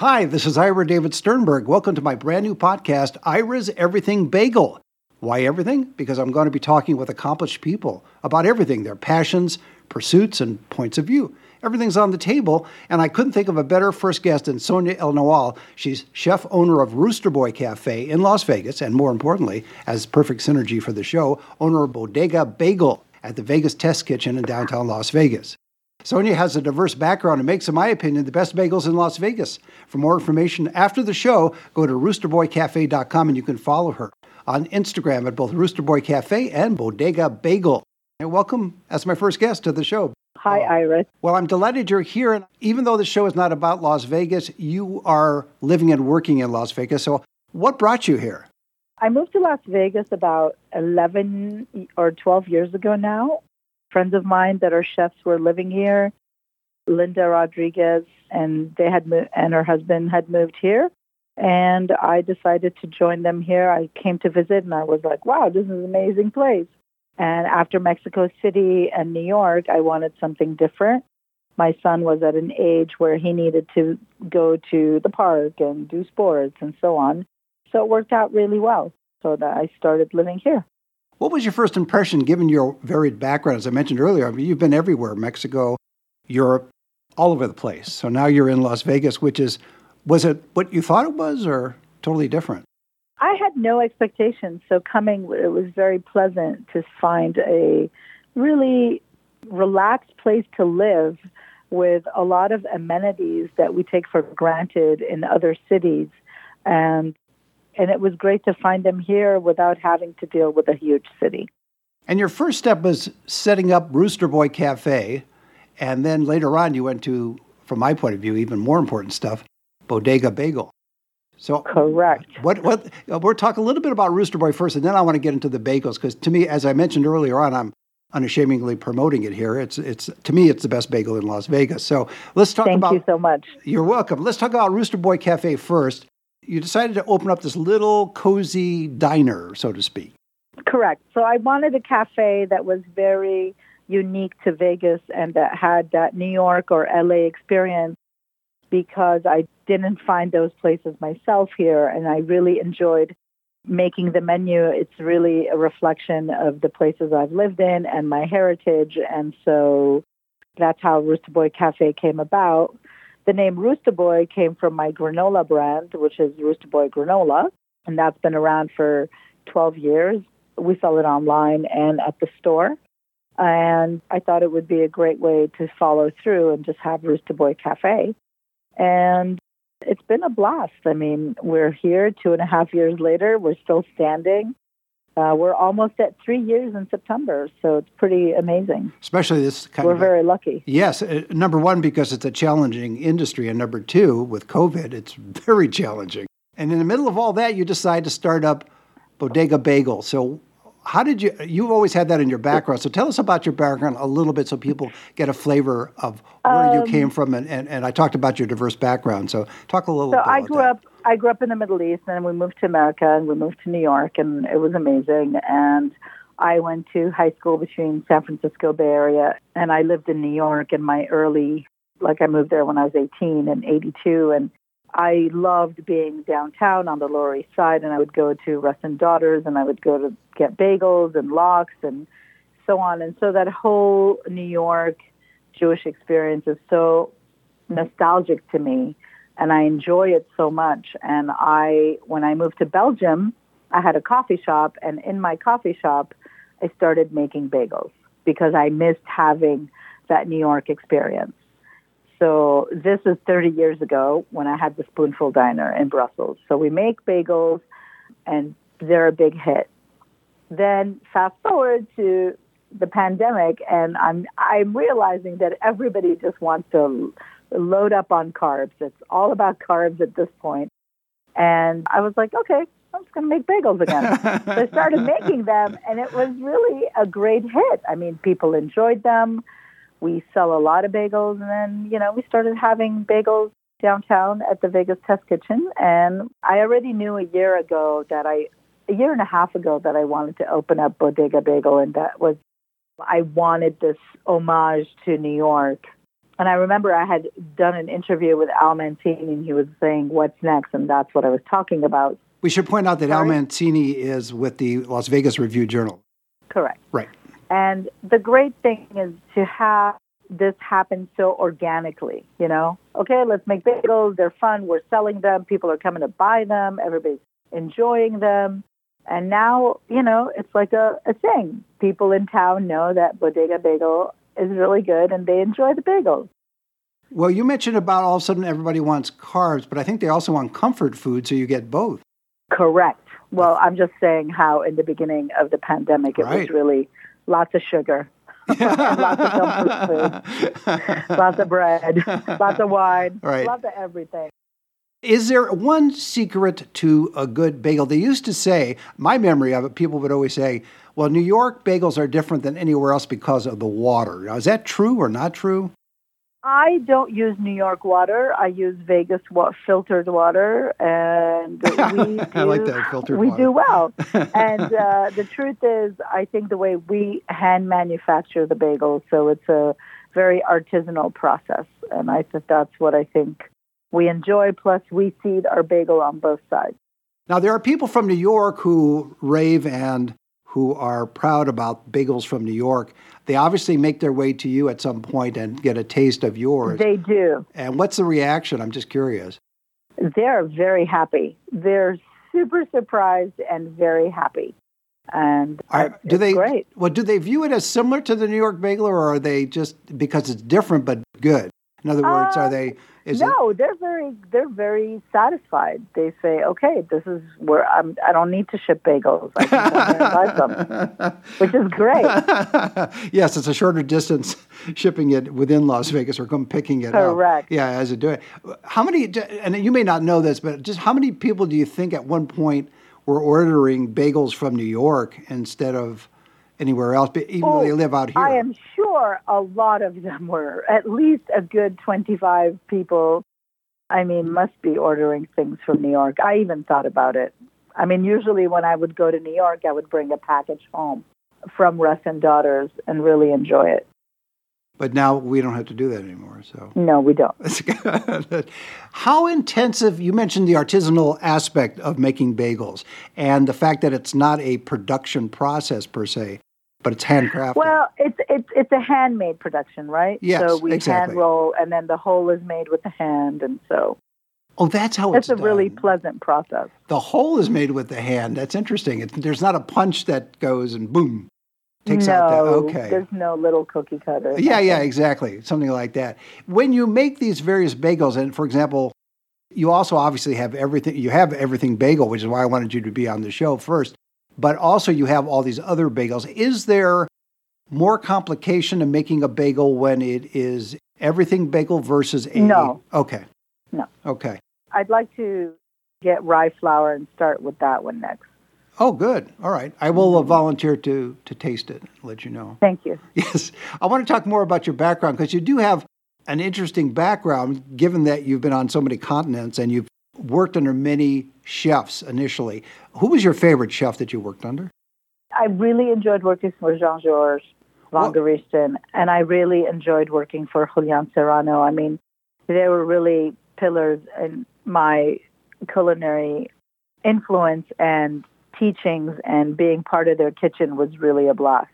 Hi, this is Ira David Sternberg. Welcome to my brand new podcast, Ira's Everything Bagel. Why everything? Because I'm going to be talking with accomplished people about everything their passions, pursuits, and points of view. Everything's on the table, and I couldn't think of a better first guest than Sonia El Nawal. She's chef owner of Rooster Boy Cafe in Las Vegas, and more importantly, as perfect synergy for the show, owner of Bodega Bagel at the Vegas Test Kitchen in downtown Las Vegas. Sonia has a diverse background and makes, in my opinion, the best bagels in Las Vegas. For more information after the show, go to roosterboycafe.com and you can follow her on Instagram at both Rooster Boy Cafe and Bodega Bagel. And welcome as my first guest to the show. Hi, uh, Iris. Well, I'm delighted you're here. And even though the show is not about Las Vegas, you are living and working in Las Vegas. So, what brought you here? I moved to Las Vegas about 11 or 12 years ago now. Friends of mine that are chefs were living here. Linda Rodriguez and they had mo- and her husband had moved here and I decided to join them here. I came to visit and I was like, wow, this is an amazing place. And after Mexico City and New York, I wanted something different. My son was at an age where he needed to go to the park and do sports and so on. So it worked out really well so that I started living here. What was your first impression given your varied background? As I mentioned earlier, I mean, you've been everywhere Mexico, Europe, all over the place. So now you're in Las Vegas, which is was it what you thought it was or totally different? I had no expectations. So coming, it was very pleasant to find a really relaxed place to live with a lot of amenities that we take for granted in other cities. And and it was great to find them here without having to deal with a huge city. And your first step was setting up Rooster Boy Cafe, and then later on you went to, from my point of view, even more important stuff, Bodega Bagel. So correct. What what we're talking a little bit about Rooster Boy first, and then I want to get into the bagels because to me, as I mentioned earlier on, I'm unashamedly promoting it here. It's it's to me, it's the best bagel in Las Vegas. So let's talk Thank about. Thank you so much. You're welcome. Let's talk about Rooster Boy Cafe first. You decided to open up this little cozy diner, so to speak. Correct. So I wanted a cafe that was very unique to Vegas and that had that New York or LA experience because I didn't find those places myself here and I really enjoyed making the menu. It's really a reflection of the places I've lived in and my heritage and so that's how Rooster Boy Cafe came about. The name Rooster Boy came from my granola brand, which is Rooster Boy Granola, and that's been around for 12 years. We sell it online and at the store. And I thought it would be a great way to follow through and just have Rooster Boy Cafe. And it's been a blast. I mean, we're here two and a half years later. We're still standing. Uh, we're almost at three years in September, so it's pretty amazing. Especially this kind we're of. We're very lucky. Yes, uh, number one because it's a challenging industry, and number two, with COVID, it's very challenging. And in the middle of all that, you decide to start up Bodega Bagel. So, how did you you've always had that in your background so tell us about your background a little bit so people get a flavor of where um, you came from and, and, and i talked about your diverse background so talk a little so bit i grew that. up i grew up in the middle east and we moved to america and we moved to new york and it was amazing and i went to high school between san francisco bay area and i lived in new york in my early like i moved there when i was 18 and 82 and I loved being downtown on the Lower East Side, and I would go to Russ and Daughters, and I would go to get bagels and lox and so on. And so that whole New York Jewish experience is so nostalgic to me, and I enjoy it so much. And I, when I moved to Belgium, I had a coffee shop, and in my coffee shop, I started making bagels because I missed having that New York experience. So this is 30 years ago when I had the Spoonful Diner in Brussels. So we make bagels and they're a big hit. Then fast forward to the pandemic and I'm I'm realizing that everybody just wants to load up on carbs. It's all about carbs at this point. And I was like, okay, I'm just going to make bagels again. so I started making them and it was really a great hit. I mean, people enjoyed them we sell a lot of bagels and then, you know, we started having bagels downtown at the Vegas Test Kitchen and I already knew a year ago that I a year and a half ago that I wanted to open up Bodega Bagel and that was I wanted this homage to New York And I remember I had done an interview with Al Mancini, and he was saying, "What's next?" And that's what I was talking about. We should point out that Al Sorry? Mancini is with the Las Vegas Review Journal. Correct. Right. And the great thing is to have this happen so organically, you know? Okay, let's make bagels. They're fun. We're selling them. People are coming to buy them. Everybody's enjoying them. And now, you know, it's like a, a thing. People in town know that Bodega Bagel is really good and they enjoy the bagels. Well, you mentioned about all of a sudden everybody wants carbs, but I think they also want comfort food, so you get both. Correct. Well, I'm just saying how in the beginning of the pandemic it Right. was really lots of sugar, lots of comfort food, lots of bread, lots of wine, Right. lots of everything. Is there one secret to a good bagel? They used to say, my memory of it, people would always say, well, New York bagels are different than anywhere else because of the water. Now, is that true or not true? I don't use New York water. I use Vegas wa- filtered water, and we do, I like that, filtered we water. do well. and uh, the truth is, I think the way we hand manufacture the bagels, so it's a very artisanal process, and I think that's what I think we enjoy. Plus, we seed our bagel on both sides. Now, there are people from New York who rave and who are proud about bagels from New York. They obviously make their way to you at some point and get a taste of yours. They do. and what's the reaction? I'm just curious. They're very happy. They're super surprised and very happy. And Are, do they? great. Well, do they view it as similar to the New York bagel, or are they just because it's different but good? In other words, Uh, are they? Is it? no, they're very they're very satisfied. They say, "Okay, this is where I'm. I don't need to ship bagels. I can come here and buy some," which is great. yes, it's a shorter distance shipping it within Las Vegas or come picking it up. Correct. Yeah, as it do it. How many? And you may not know this, but just how many people do you think at one point were ordering bagels from New York instead of anywhere else, but even though they Oh, live out here? I am sure a lot of them were at least a good twenty five people. I mean, must be ordering things from New York. I even thought about it. I mean, usually when I would go to New York, I would bring a package home from Russ and Daughters and really enjoy it. But now we don't have to do that anymore. So. No, we don't. How intensive, you mentioned the artisanal aspect of making bagels and the fact that it's not a production process per se, but it's handcrafted. Well, it's it's it's a handmade production, right? Yes, So we exactly. hand roll, and then the hole is made with the hand, and so oh, that's how it's it's a really pleasant process. The hole is made with the hand. That's interesting. It, there's not a punch that goes and boom, takes no, out the. Okay. there's no little cookie cutter. Yeah, yeah, exactly. Something like that. When you make these various bagels, and for example, you also obviously have everything, you have everything bagel, which is why I wanted you to be on the show first, but also you have all these other bagels. Is there more complication in making a bagel when it is everything bagel versus a. No. Okay. No. Okay. I'd like to get rye flour and start with that one next. Oh, good. All right. I will Mm-hmm. uh, volunteer to, to taste it, let you know. Thank you. Yes. I want to talk more about your background because you do have an interesting background given that you've been on so many continents and you've worked under many chefs initially. Who was your favorite chef that you worked under? I really enjoyed working for Jean Georges Vongerichten, and I really enjoyed working for Julian Serrano. I mean, they were really pillars in my culinary influence and teachings, and being part of their kitchen was really a blast.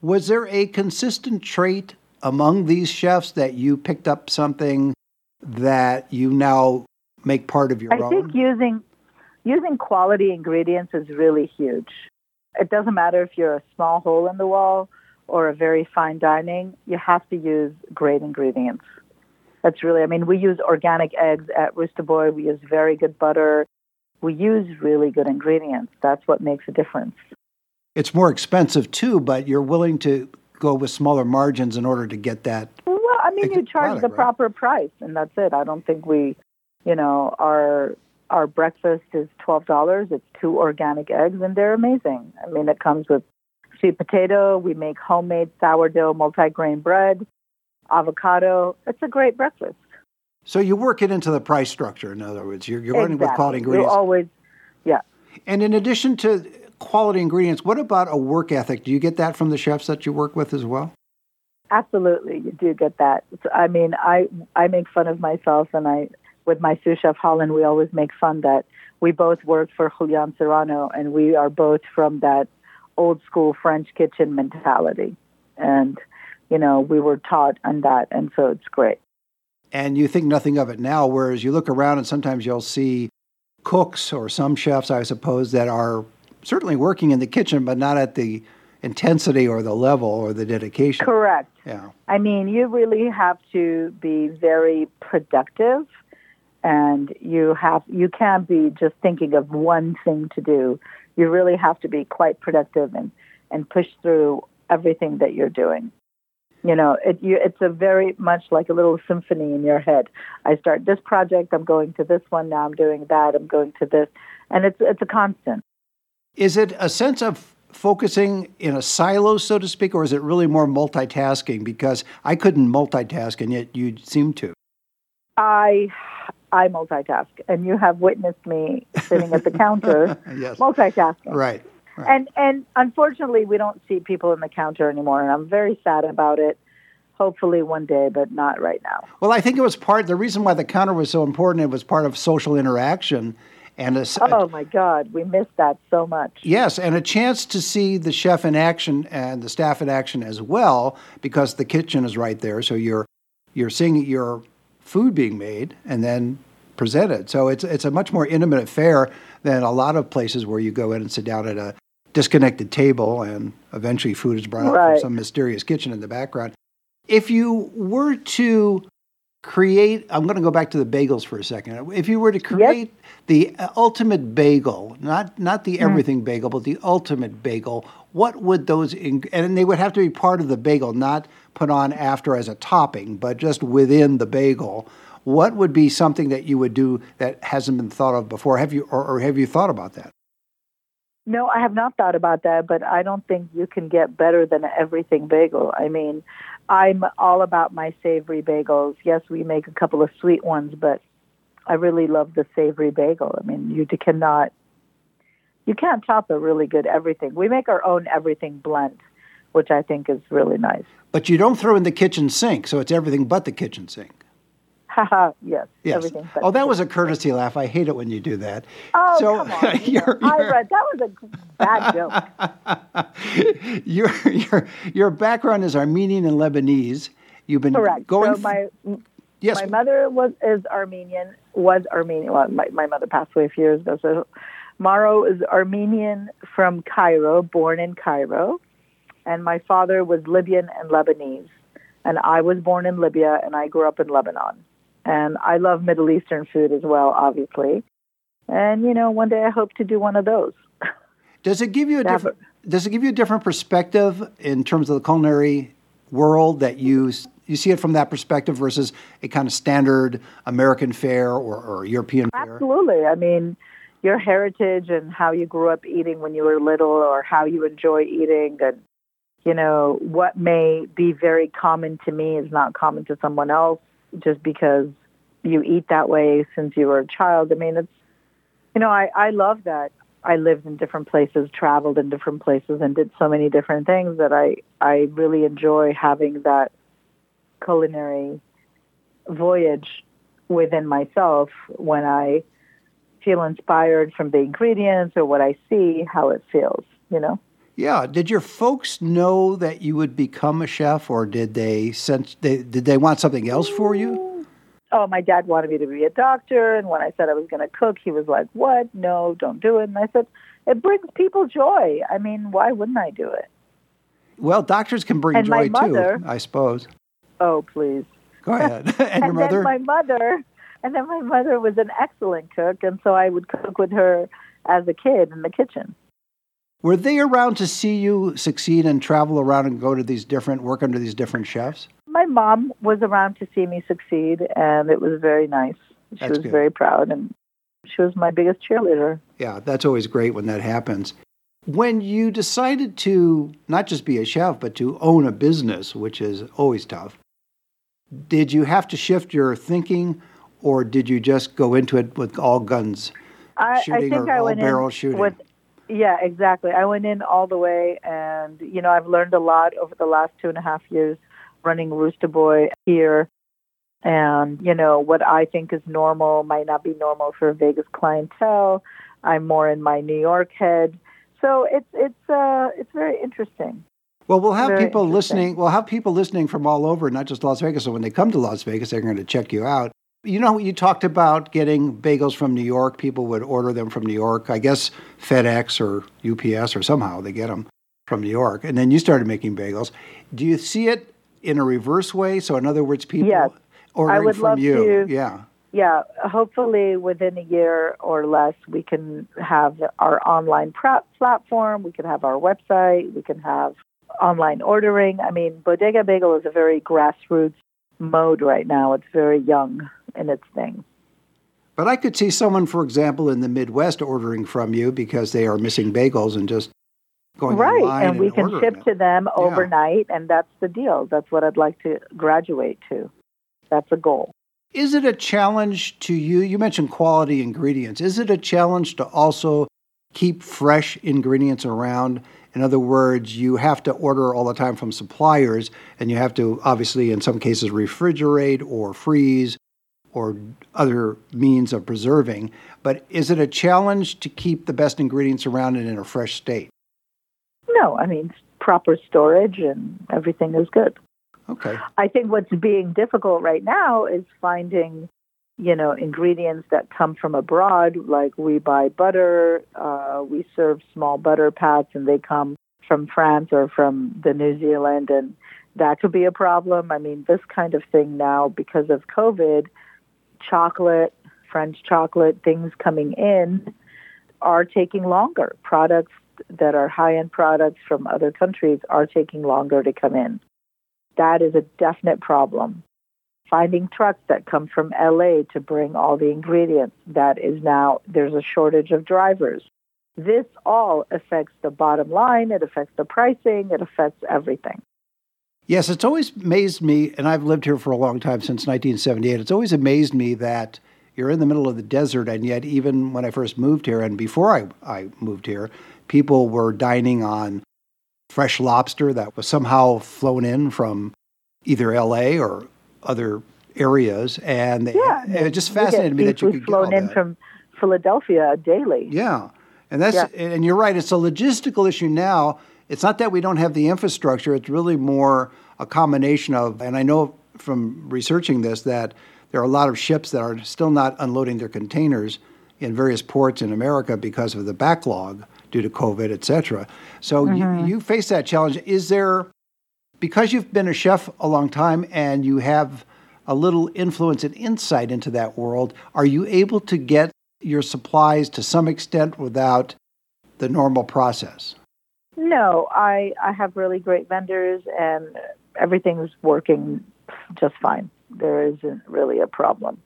Was there a consistent trait among these chefs that you picked up something that you now make part of your I own? think using using quality ingredients is really huge. It doesn't matter if you're a small hole in the wall or a very fine dining, you have to use great ingredients. That's really, I mean, we use organic eggs at Rooster Boy. We use very good butter. We use really good ingredients. That's what makes a difference. it's more expensive too, but you're willing to go with smaller margins in order to get that. Well, I mean, you charge product, the right? proper price, and that's it. I don't think we, you know, our our breakfast is twelve dollars. It's two organic eggs, and they're amazing. I mean, it comes with sweet potato. We make homemade sourdough multigrain bread, avocado. It's a great breakfast. So you work it into the price structure. In other words, you're, you're running with quality Exactly. You ingredients. always, yeah. And in addition to quality ingredients, what about a work ethic? Do you get that from the chefs that you work with as well? Absolutely, you do get that. I mean, I I make fun of myself, and I with my sous chef Holland, we always make fun that we both work for Julian Serrano, and we are both from that old school French kitchen mentality, and you know we were taught on that, and so it's great. And you think nothing of it now, whereas you look around and sometimes you'll see cooks or some chefs, I suppose, that are certainly working in the kitchen, but not at the intensity or the level or the dedication. Correct. Yeah. I mean, you really have to be very productive and you have you can't be just thinking of one thing to do. You really have to be quite productive and and push through everything that you're doing. You know, it, you, it's a very much like a little symphony in your head. I start this project, I'm going to this one, now I'm doing that, I'm going to this, and it's it's a constant. Is it a sense of focusing in a silo, so to speak, or is it really more multitasking? Because I couldn't multitask, and yet you seem to. I I multitask, and you have witnessed me sitting at the counter yes. multitasking. Right. right. And and unfortunately, we don't see people in the counter anymore, and I'm very sad about it. Hopefully, one day, but not right now. Well, I think it was part. The reason why the counter was so important, it was part of social interaction and a, oh my God, we missed that so much. Yes, and a chance to see the chef in action and the staff in action as well, because the kitchen is right there. So you're you're seeing your food being made and then presented. So it's it's a much more intimate affair than a lot of places where you go in and sit down at a disconnected table and eventually food is brought right. up from some mysterious kitchen in the background. If you were to create i'm going to go back to the bagels for a second if you were to create yep. the ultimate bagel not not the mm. everything mm. bagel but the ultimate bagel what would those and they would have to be part of the bagel not put on after as a topping but just within the bagel what would be something that you would do that hasn't been thought of before have you or, or have you thought about that no, I have not thought about that, but I don't think you can get better than an everything bagel. I mean, I'm all about my savory bagels. Yes, we make a couple of sweet ones, but I really love the savory bagel. I mean, you cannot, you can't top a really good everything. We make our own everything blend, which I think is really nice. But you don't throw in the kitchen sink, so it's everything but the kitchen sink. yes, yes. Everything oh, that was a courtesy laugh. I hate it when you do that. Oh, so, come on. you're, you're, Ira, that was a bad joke. your, your, your background is Armenian and Lebanese. You've been Correct. going... So my, yes. my mother was is Armenian, was Armenian. Well, my, my mother passed away a few years ago. So Maro is Armenian from Cairo, born in Cairo. And my father was Libyan and Lebanese. And I was born in Libya, and I grew up in Lebanon. And I love Middle Eastern food as well, obviously. And you know, one day I hope to do one of those. Does it give you a different does it give you a different perspective in terms of the culinary world that you you see it from that perspective versus a kind of standard American fare or, or European fare? Absolutely. I mean, your heritage and how you grew up eating when you were little or how you enjoy eating and you know what may be very common to me is not common to someone else just because you eat that way since you were a child. I mean, it's, you know, I, I love that. I lived in different places, traveled in different places, and did so many different things that I, I really enjoy having that culinary voyage within myself when I feel inspired from the ingredients or what I see, how it feels, you know? Yeah. Did your folks know that you would become a chef, or did they sense they, did they want something else for you? Oh, my dad wanted me to be a doctor, and when I said I was going to cook, he was like, "What? No, don't do it." And I said, "It brings people joy. I mean, why wouldn't I do it?" Well, doctors can bring and joy mother, too, I suppose. Oh, please. Go ahead. and, and your mother? Then my mother, and then my mother was an excellent cook, and so I would cook with her as a kid in the kitchen. Were they around to see you succeed and travel around and go to these different, work under these different chefs? My mom was around to see me succeed, and it was very nice. She that's was good. very proud, and she was my biggest cheerleader. Yeah, that's always great when that happens. When you decided to not just be a chef, but to own a business, which is always tough, did you have to shift your thinking, or did you just go into it with all guns I, shooting I think or I all went barrel in shooting? With, yeah, exactly. I went in all the way, and you know, I've learned a lot over the last two and a half years running Rooster Boy here. And, you know, what I think is normal might not be normal for a Vegas clientele. I'm more in my New York head. So it's it's uh it's very interesting. Well, we'll have people listening. We'll have people listening from all over, not just Las Vegas. So when they come to Las Vegas, they're going to check you out. You know, you talked about getting bagels from New York. People would order them from New York. I guess FedEx or UPS or somehow they get them from New York. And then you started making bagels. Do you see it in a reverse way? So, in other words, people yes. ordering I would from love you. To, yeah. Yeah. Hopefully, within a year or less, we can have our online prep platform. We can have our website. We can have online ordering. I mean, Bodega Bagel is a very grassroots mode right now. It's very young in its thing. But I could see someone, for example, in the Midwest ordering from you because they are missing bagels and just going right, and we can ship it. to them Yeah. overnight, and that's the deal. That's what I'd like to graduate to. That's a goal. Is it a challenge to you? You mentioned quality ingredients. Is it a challenge to also keep fresh ingredients around? In other words, you have to order all the time from suppliers, and you have to obviously, in some cases, refrigerate or freeze or other means of preserving. But is it a challenge to keep the best ingredients around and in a fresh state? No, I mean proper storage and everything is good. Okay. I think what's being difficult right now is finding, you know, ingredients that come from abroad. Like we buy butter, uh, we serve small butter pats, and they come from France or from the New Zealand, and that could be a problem. I mean, this kind of thing now because of COVID, chocolate, French chocolate, things coming in are taking longer. Products that are high-end products from other countries are taking longer to come in. That is a definite problem. Finding trucks that come from LA to bring all the ingredients, that is now, there's a shortage of drivers. This all affects the bottom line, it affects the pricing, it affects everything. Yes, it's always amazed me, and I've lived here for a long time since 1978. It's always amazed me that you're in the middle of the desert, and yet, even when I first moved here and before I, I moved here, people were dining on fresh lobster that was somehow flown in from either LA or other areas. And they, Yeah, it just fascinated me that you could flown in that. from Philadelphia daily. Yeah. And that's Yeah. and you're right, it's a logistical issue now. It's not that we don't have the infrastructure, it's really more a combination of and I know from researching this that there are a lot of ships that are still not unloading their containers in various ports in America because of the backlog due to COVID, et cetera. So you, mm-hmm. you face that challenge. Is there because you've been a chef a long time and you have a little influence and insight into that world, are you able to get your supplies to some extent without the normal process? No, I, I have really great vendors and everything's working just fine. There isn't really a problem.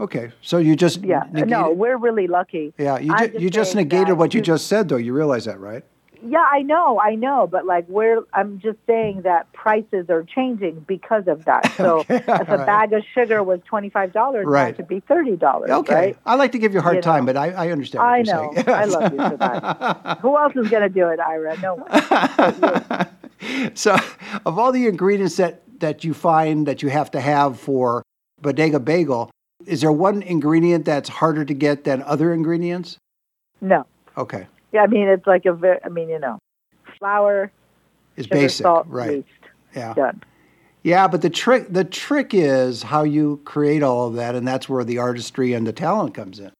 Okay, so you just Yeah, negated- no, we're really lucky. yeah, you, ju- just you just negated what you just said, though. You realize that, right? Yeah, I know, I know, but like we're I'm just saying that prices are changing because of that. So Okay, if a right. bag of sugar was twenty five dollars, Right. it could be thirty dollars. Okay, Right? I like to give you a hard You time, know. but I, I understand. What I know. I love you for that. Who else is going to do it, Ira? No one. so, of all the ingredients that, that you find that you have to have for bodega bagel, is there one ingredient that's harder to get than other ingredients? No. Okay, Yeah, I mean it's like a very. I mean you know, flour, is sugar, basic, salt, right? yeast, Yeah, done. yeah. But the trick the trick is how you create all of that, and that's where the artistry and the talent comes in.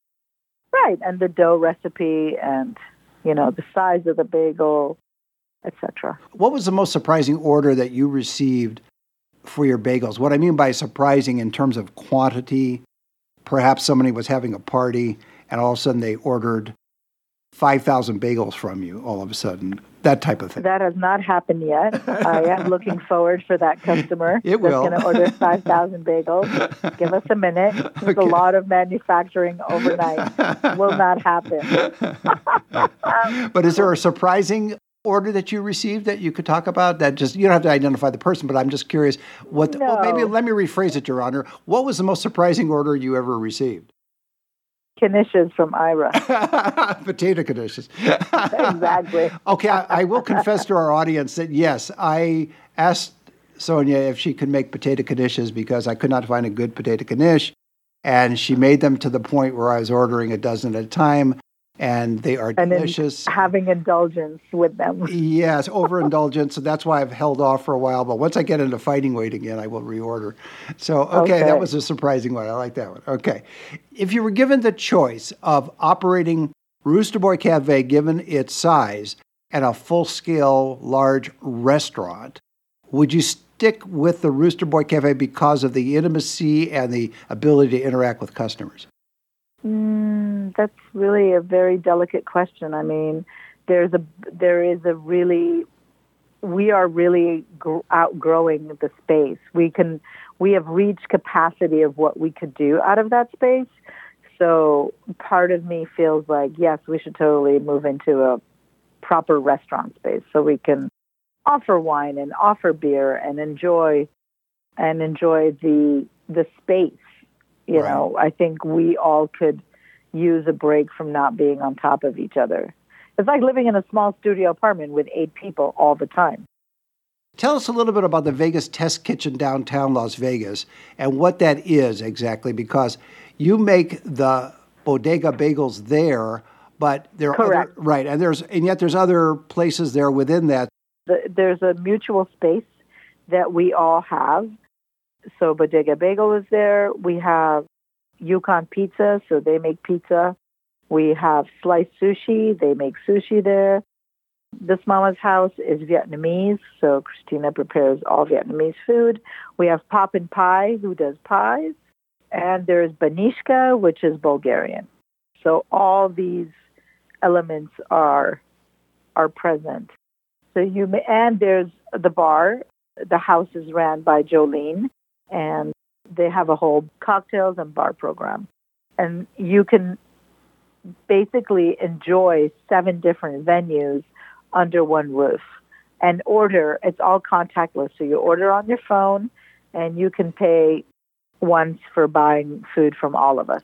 Right, and the dough recipe, and you know the size of the bagel, etc. What was the most surprising order that you received for your bagels? What I mean by surprising in terms of quantity, perhaps somebody was having a party and all of a sudden they ordered 5,000 bagels from you all of a sudden, that type of thing. That has not happened yet. I am looking forward for that customer It that's going to order 5,000 bagels. Give us a minute. There's Okay. a lot of manufacturing overnight. Will not happen. but is there a surprising order that you received that you could talk about that just you don't have to identify the person but i'm just curious what the, well, maybe let me rephrase it your honor what was the most surprising order you ever received Knishes from Ira. potato knishes Exactly. okay I, I will confess to our audience that yes i asked Sonia if she could make potato knishes because I could not find a good potato knish. And she made them to the point where I was ordering a dozen at a time and they are and delicious. having indulgence with them. yes, overindulgence. So that's why I've held off for a while. But once I get into fighting weight again, I will reorder. So, okay, okay, that was a surprising one. I like that one. Okay. If you were given the choice of operating Rooster Boy Cafe, given its size, and a full scale large restaurant, would you stick with the Rooster Boy Cafe because of the intimacy and the ability to interact with customers? Mm, that's really a very delicate question. I mean, there's a there is a really we are really gr- outgrowing the space. We can we have reached capacity of what we could do out of that space. So part of me feels like yes, we should totally move into a proper restaurant space so we can offer wine and offer beer and enjoy and enjoy the the space you right. know, I think we all could use a break from not being on top of each other. It's like living in a small studio apartment with eight people all the time. Tell us a little bit about the Vegas Test Kitchen downtown Las Vegas and what that is exactly, because you make the bodega bagels there, but there are Correct. other right, and there's and yet there's other places there within that. The, there's a mutual space that we all have so Bodega Bagel is there. We have Yukon Pizza, so they make pizza. We have Sliced Sushi. They make sushi there. This Mama's house is Vietnamese, so Christina prepares all Vietnamese food. We have Pop and Pie, who does pies. And there's Banishka, which is Bulgarian. So all these elements are are present. So you may, and there's the bar. The house is ran by Jolene, and they have a whole cocktails and bar program. And you can basically enjoy seven different venues under one roof and order. It's all contactless. So you order on your phone and you can pay once for buying food from all of us.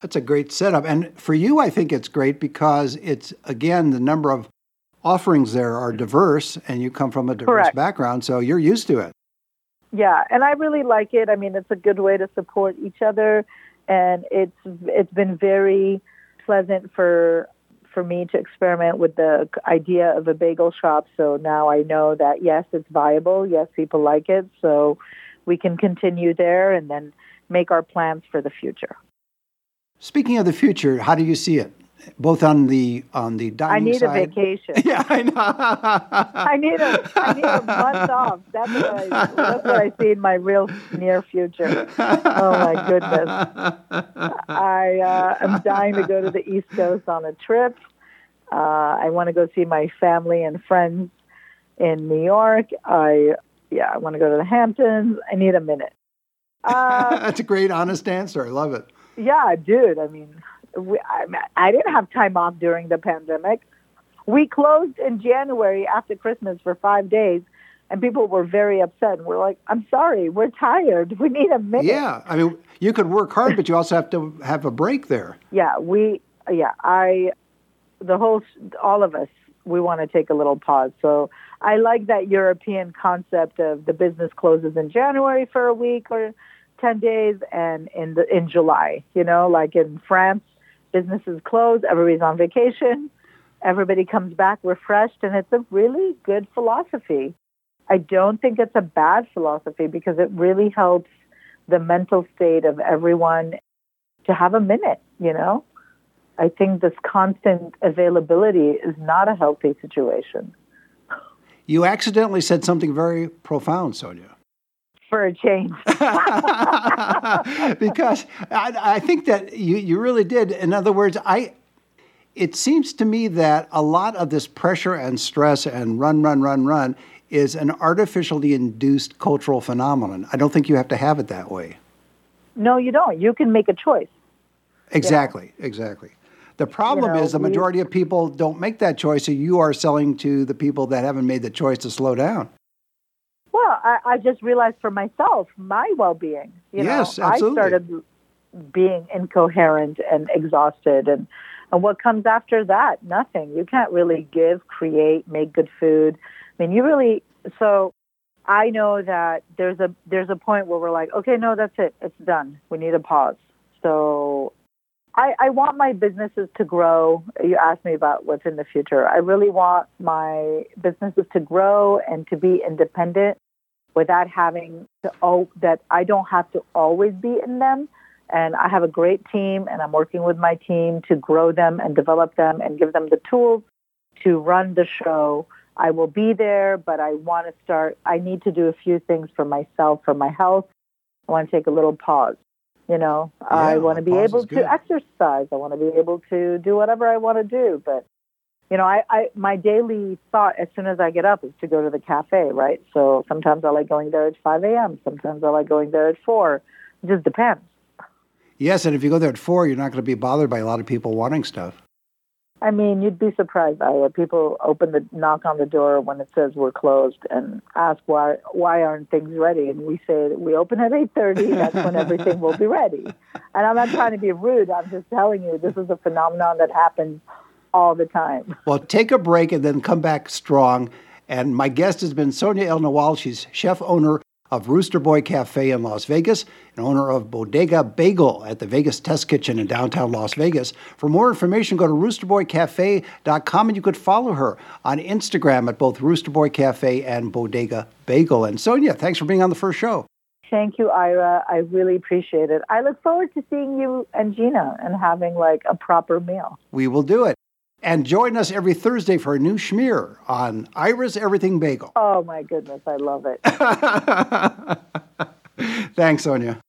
That's a great setup. And for you, I think it's great because it's, again, the number of offerings there are diverse and you come from a diverse Correct. background. So you're used to it. Yeah, and I really like it. I mean, it's a good way to support each other, and it's it's been very pleasant for for me to experiment with the idea of a bagel shop. So now I know that yes, it's viable. Yes, people like it. So we can continue there and then make our plans for the future. Speaking of the future, how do you see it? Both on the on the dining I need side. a vacation. Yeah, I know. I need a I need a month off. That's what I that's what I see in my real near future. Oh my goodness! I uh, am dying to go to the East Coast on a trip. Uh, I want to go see my family and friends in New York. I yeah, I want to go to the Hamptons. I need a minute. Uh, That's a great, honest answer. I love it. Yeah, dude. I mean, we, I, I didn't have time off during the pandemic. We closed in January after Christmas for five days, and people were very upset. And we're like, "I'm sorry, we're tired. We need a minute." Yeah, I mean, you could work hard, but you also have to have a break there. Yeah, we. Yeah, I. The whole, all of us, we want to take a little pause. So I like that European concept of the business closes in January for a week or 10 days and in the in July, you know, like in France businesses close, everybody's on vacation, everybody comes back refreshed, and it's a really good philosophy. I don't think it's a bad philosophy because it really helps the mental state of everyone to have a minute, you know? I think this constant availability is not a healthy situation. You accidentally said something very profound, Sonia for a change. because I, I, think that you, you really did. In other words, I it seems to me that a lot of this pressure and stress and run, run, run, run is an artificially induced cultural phenomenon. I don't think you have to have it that way. No, you don't. You can make a choice. Exactly, yeah. exactly. The problem you know, is the majority we, of people don't make that choice, so you are selling to the people that haven't made the choice to slow down. Well, I, I just realized for myself my well-being. You yes, know, absolutely. I started being incoherent and exhausted, and and what comes after that? Nothing. You can't really give, create, make good food. I mean, you really. So, I know that there's a there's a point where we're like, okay, no, that's it, it's done. We need a pause. So I, I want my businesses to grow. You asked me about what's in the future. I really want my businesses to grow and to be independent without having to oh that I don't have to always be in them. And I have a great team and I'm working with my team to grow them and develop them and give them the tools to run the show. I will be there, but I want to start, I need to do a few things for myself, for my health. I want to take a little pause. You know, Yeah, I want to be able to exercise. I want to be able to do whatever I want to do. But, you know, I, I my daily thought as soon as I get up is to go to the cafe, right? So sometimes I like going there at 5 a.m. Sometimes I like going there at 4. It just depends. Yes, and if you go there at four, you're not going to be bothered by a lot of people wanting stuff. I mean, you'd be surprised, Ira. Uh, people open the knock on the door when it says we're closed and ask why why aren't things ready, and we say we open at eight thirty. That's when everything will be ready. And I'm not trying to be rude. I'm just telling you this is a phenomenon that happens all the time. Well, take a break and then come back strong. And my guest has been Sonia El Nawal. She's chef owner of Rooster Boy Cafe in Las Vegas and owner of Bodega Bagel at the Vegas Test Kitchen in downtown Las Vegas. For more information, go to roosterboycafe.com and you could follow her on Instagram at both Rooster Boy Cafe and Bodega Bagel. And Sonia, thanks for being on the first show. Thank you, Ira. I really appreciate it. I look forward to seeing you and Gina and having like a proper meal. We will do it. And join us every Thursday for a new schmear on Ira's Everything Bagel. Oh my goodness, I love it. Thanks, Sonia.